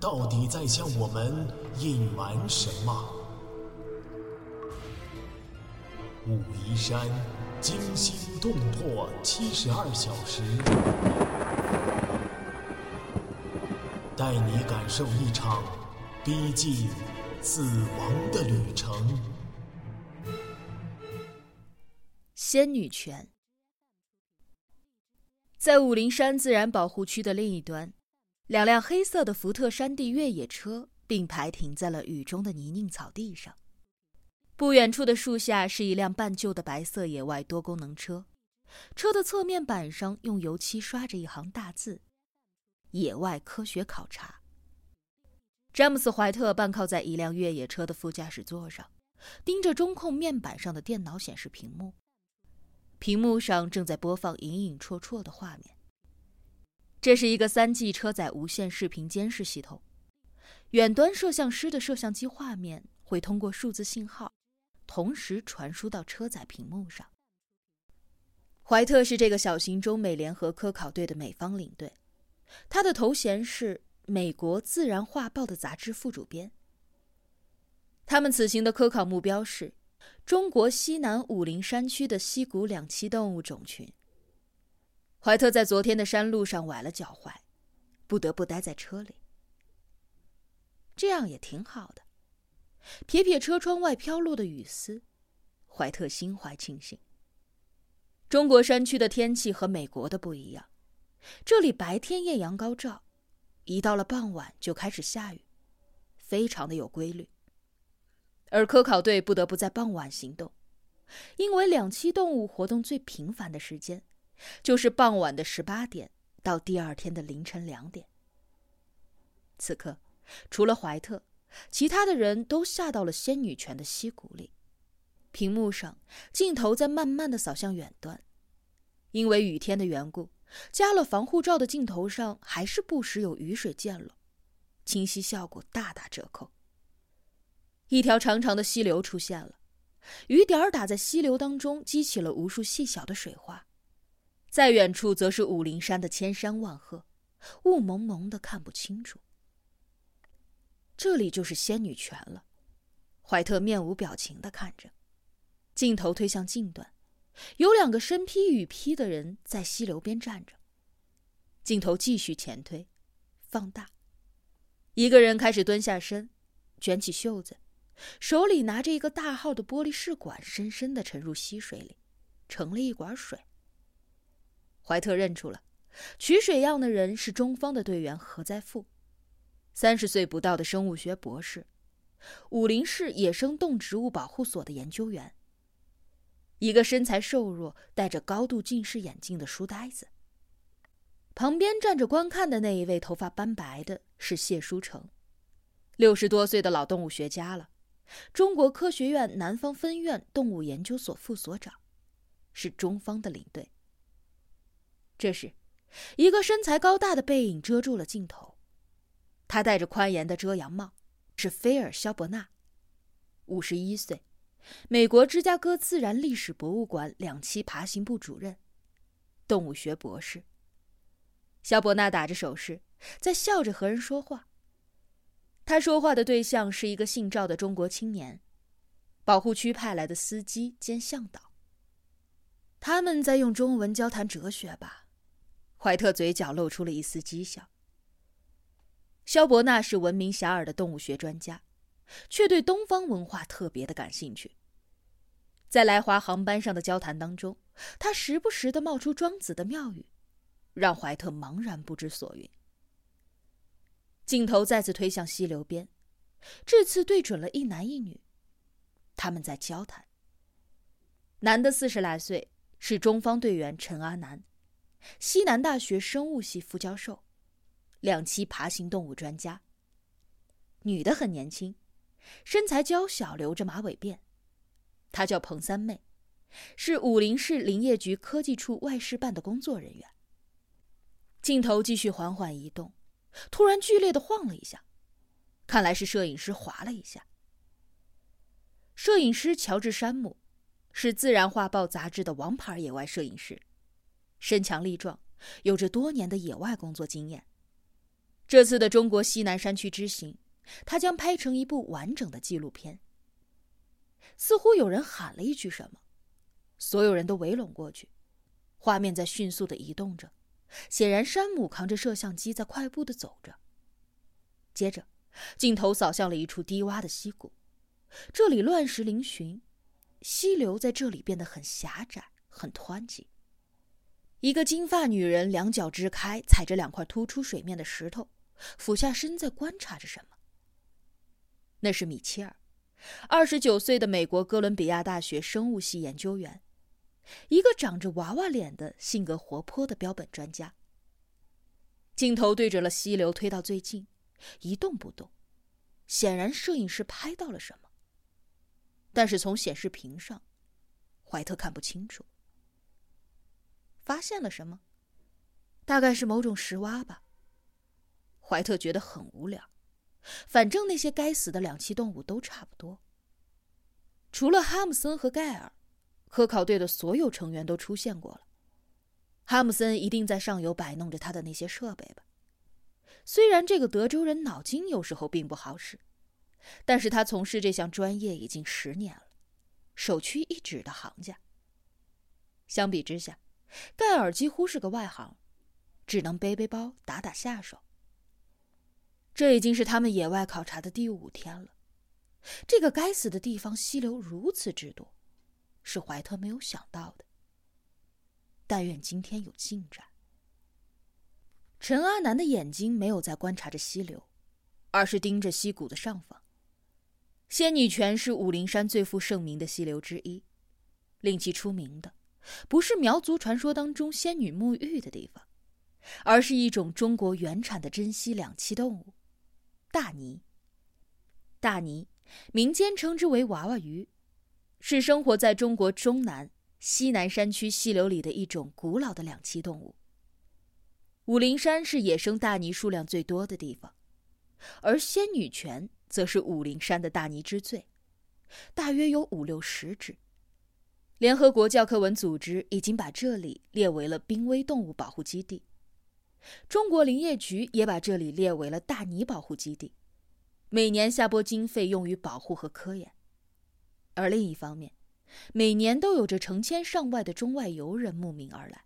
到底在向我们隐瞒什么？武夷山惊心动魄七十二小时，带你感受一场逼近死亡的旅程。仙女泉，在武陵山自然保护区的另一端，两辆黑色的福特山地越野车并排停在了雨中的泥泞草地上。不远处的树下是一辆半旧的白色野外多功能车，车的侧面板上用油漆刷着一行大字：“野外科学考察。”詹姆斯·怀特半靠在一辆越野车的副驾驶座上，盯着中控面板上的电脑显示屏幕。屏幕上正在播放隐隐绰绰的画面。这是一个三 G 车载无线视频监视系统，远端摄像师的摄像机画面会通过数字信号。同时传输到车载屏幕上。怀特是这个小型中美联合科考队的美方领队，他的头衔是美国自然画报的杂志副主编。他们此行的科考目标是中国西南武陵山区的溪谷两栖动物种群。怀特在昨天的山路上崴了脚踝，不得不待在车里。这样也挺好的。撇撇车窗外飘落的雨丝，怀特心怀庆幸。中国山区的天气和美国的不一样，这里白天艳阳高照，一到了傍晚就开始下雨，非常的有规律。而科考队不得不在傍晚行动，因为两栖动物活动最频繁的时间，就是傍晚的十八点到第二天的凌晨两点。此刻，除了怀特。其他的人都下到了仙女泉的溪谷里，屏幕上镜头在慢慢的扫向远端，因为雨天的缘故，加了防护罩的镜头上还是不时有雨水溅落，清晰效果大打折扣。一条长长的溪流出现了，雨点打在溪流当中，激起了无数细小的水花。再远处则是武陵山的千山万壑，雾蒙蒙的看不清楚。这里就是仙女泉了，怀特面无表情的看着，镜头推向近端，有两个身披雨披的人在溪流边站着。镜头继续前推，放大，一个人开始蹲下身，卷起袖子，手里拿着一个大号的玻璃试管，深深的沉入溪水里，盛了一管水。怀特认出了，取水样的人是中方的队员何在富。三十岁不到的生物学博士，武陵市野生动植物保护所的研究员。一个身材瘦弱、戴着高度近视眼镜的书呆子。旁边站着观看的那一位，头发斑白的是谢书成，六十多岁的老动物学家了，中国科学院南方分院动物研究所副所长，是中方的领队。这时，一个身材高大的背影遮住了镜头。他戴着宽檐的遮阳帽，是菲尔·肖伯纳，五十一岁，美国芝加哥自然历史博物馆两栖爬行部主任，动物学博士。肖伯纳打着手势，在笑着和人说话。他说话的对象是一个姓赵的中国青年，保护区派来的司机兼向导。他们在用中文交谈哲学吧？怀特嘴角露出了一丝讥笑。肖伯纳是闻名遐迩的动物学专家，却对东方文化特别的感兴趣。在来华航班上的交谈当中，他时不时的冒出庄子的妙语，让怀特茫然不知所云。镜头再次推向溪流边，这次对准了一男一女，他们在交谈。男的四十来岁，是中方队员陈阿南，西南大学生物系副教授。两栖爬行动物专家，女的很年轻，身材娇小，留着马尾辫。她叫彭三妹，是武陵市林业局科技处外事办的工作人员。镜头继续缓缓移动，突然剧烈的晃了一下，看来是摄影师滑了一下。摄影师乔治·山姆是《自然画报》杂志的王牌野外摄影师，身强力壮，有着多年的野外工作经验。这次的中国西南山区之行，他将拍成一部完整的纪录片。似乎有人喊了一句什么，所有人都围拢过去，画面在迅速的移动着。显然，山姆扛着摄像机在快步的走着。接着，镜头扫向了一处低洼的溪谷，这里乱石嶙峋，溪流在这里变得很狭窄、很湍急。一个金发女人两脚支开，踩着两块突出水面的石头，俯下身在观察着什么。那是米切尔，二十九岁的美国哥伦比亚大学生物系研究员。一个长着娃娃脸的、性格活泼的标本专家。镜头对准了溪流，推到最近，一动不动。显然，摄影师拍到了什么，但是从显示屏上，怀特看不清楚。发现了什么？大概是某种石蛙吧。怀特觉得很无聊，反正那些该死的两栖动物都差不多。除了哈姆森和盖尔。科考队的所有成员都出现过了，哈姆森一定在上游摆弄着他的那些设备吧。虽然这个德州人脑筋有时候并不好使，但是他从事这项专业已经十年了，首屈一指的行家。相比之下，盖尔几乎是个外行，只能背背包打打下手。这已经是他们野外考察的第五天了，这个该死的地方溪流如此之多。是怀特没有想到的。但愿今天有进展。陈阿南的眼睛没有在观察着溪流，而是盯着溪谷的上方。仙女泉是武陵山最负盛名的溪流之一，令其出名的，不是苗族传说当中仙女沐浴的地方，而是一种中国原产的珍稀两栖动物——大鲵。大鲵，民间称之为娃娃鱼。是生活在中国中南、西南山区溪流里的一种古老的两栖动物。武陵山是野生大鲵数量最多的地方，而仙女泉则是武陵山的大鲵之最，大约有五六十只。联合国教科文组织已经把这里列为了濒危动物保护基地，中国林业局也把这里列为了大鲵保护基地，每年下拨经费用于保护和科研。而另一方面，每年都有着成千上万的中外游人慕名而来。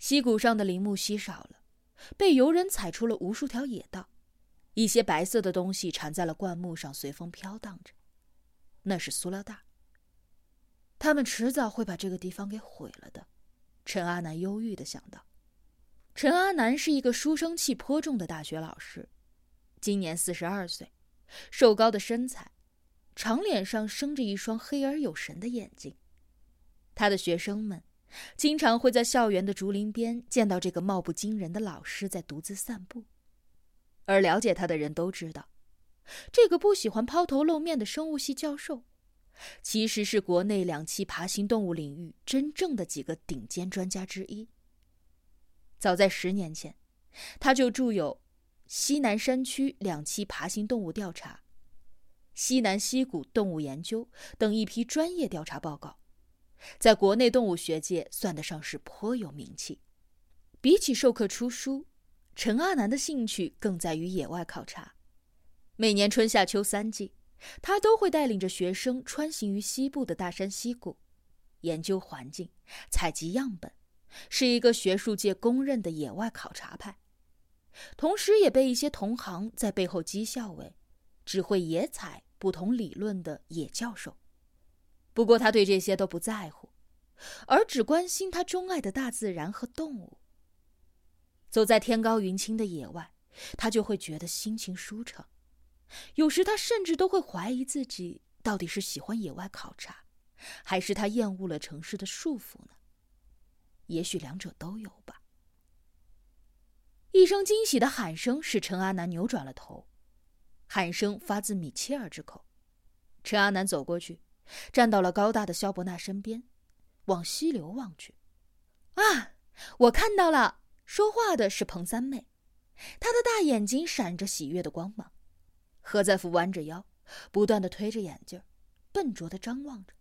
溪谷上的林木稀少了，被游人踩出了无数条野道，一些白色的东西缠在了灌木上，随风飘荡着。那是塑料袋。他们迟早会把这个地方给毁了的，陈阿南忧郁的想到。陈阿南是一个书生气颇重的大学老师，今年四十二岁，瘦高的身材。长脸上生着一双黑而有神的眼睛，他的学生们经常会在校园的竹林边见到这个貌不惊人的老师在独自散步，而了解他的人都知道，这个不喜欢抛头露面的生物系教授，其实是国内两栖爬行动物领域真正的几个顶尖专家之一。早在十年前，他就著有《西南山区两栖爬行动物调查》。西南溪谷动物研究等一批专业调查报告，在国内动物学界算得上是颇有名气。比起授课出书，陈阿南的兴趣更在于野外考察。每年春夏秋三季，他都会带领着学生穿行于西部的大山溪谷，研究环境、采集样本，是一个学术界公认的野外考察派。同时，也被一些同行在背后讥笑为只会野采。不同理论的野教授，不过他对这些都不在乎，而只关心他钟爱的大自然和动物。走在天高云清的野外，他就会觉得心情舒畅。有时他甚至都会怀疑自己到底是喜欢野外考察，还是他厌恶了城市的束缚呢？也许两者都有吧。一声惊喜的喊声使陈阿南扭转了头。喊声发自米切尔之口。陈阿南走过去，站到了高大的肖伯纳身边，往溪流望去。啊，我看到了！说话的是彭三妹，她的大眼睛闪着喜悦的光芒。何在福弯着腰，不断的推着眼镜，笨拙的张望着。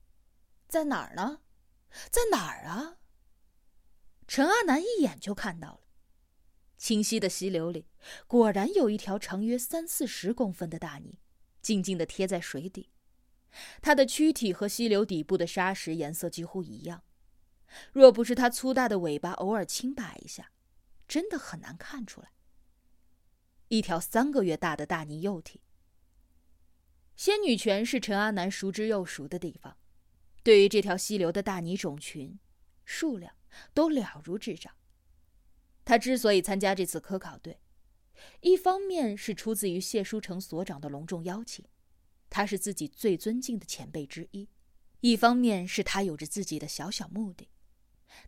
在哪儿呢？在哪儿啊？陈阿南一眼就看到了，清晰的溪流里，果然有一条长约三四十公分的大泥，静静的贴在水底。它的躯体和溪流底部的沙石颜色几乎一样，若不是它粗大的尾巴偶尔轻摆一下，真的很难看出来。一条三个月大的大泥幼体。仙女泉是陈阿南熟知又熟的地方，对于这条溪流的大泥种群，数量都了如指掌。他之所以参加这次科考队，一方面是出自于谢书成所长的隆重邀请。他是自己最尊敬的前辈之一，一方面是他有着自己的小小目的，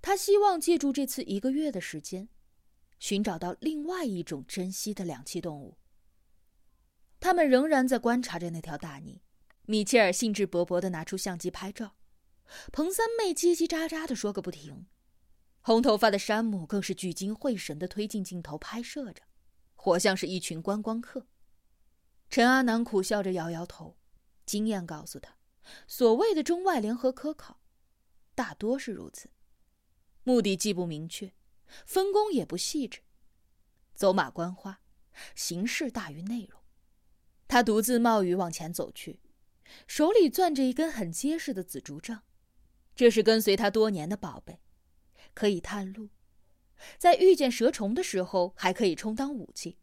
他希望借助这次一个月的时间，寻找到另外一种珍稀的两栖动物。他们仍然在观察着那条大泥，米切尔兴致勃勃地拿出相机拍照，彭三妹叽叽喳喳地说个不停，红头发的山姆更是聚精会神地推进镜头拍摄着，活像是一群观光客。陈阿南苦笑着摇摇头，经验告诉他，所谓的中外联合科考，大多是如此，目的既不明确，分工也不细致，走马观花，形式大于内容。他独自冒雨往前走去，手里攥着一根很结实的紫竹杖，这是跟随他多年的宝贝，可以探路，在遇见蛇虫的时候还可以充当武器，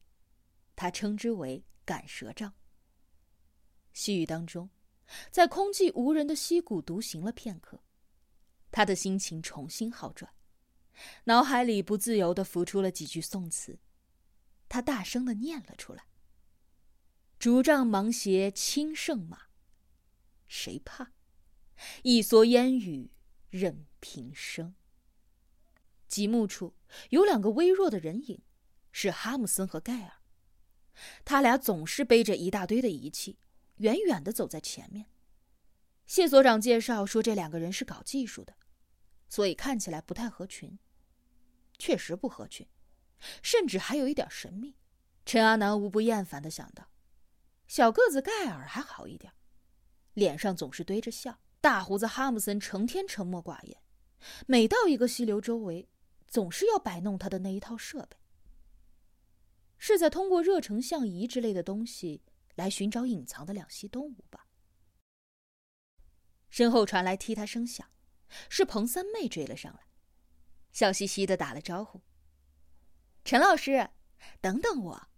他称之为。赶蛇杖。细雨当中，在空寂无人的溪谷独行了片刻，他的心情重新好转，脑海里不自由的浮出了几句宋词，他大声的念了出来：“竹杖芒鞋轻胜马，谁怕？一蓑烟雨任平生。”极目处有两个微弱的人影，是哈姆森和盖尔。他俩总是背着一大堆的仪器，远远的走在前面。谢所长介绍说，这两个人是搞技术的，所以看起来不太合群。确实不合群，甚至还有一点神秘。陈阿南无不厌烦的想到，小个子盖尔还好一点，脸上总是堆着笑；大胡子哈姆森成天沉默寡言，每到一个溪流周围，总是要摆弄他的那一套设备。是在通过热成像仪之类的东西来寻找隐藏的两栖动物吧？身后传来踢踏声响，是彭三妹追了上来，笑嘻嘻的打了招呼：“陈老师，等等我。”